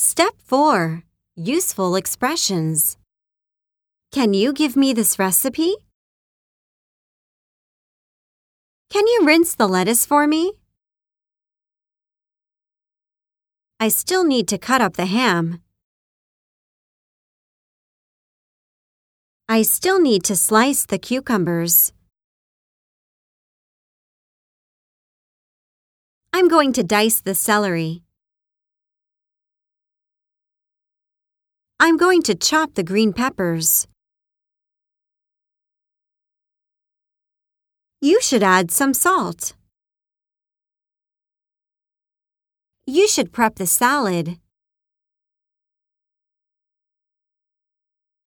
Step 4. Useful expressions. Can you give me this recipe? Can you rinse the lettuce for me? I still need to cut up the ham. I still need to slice the cucumbers. I'm going to dice the celery. I'm going to chop the green peppers. You should add some salt. You should prep the salad.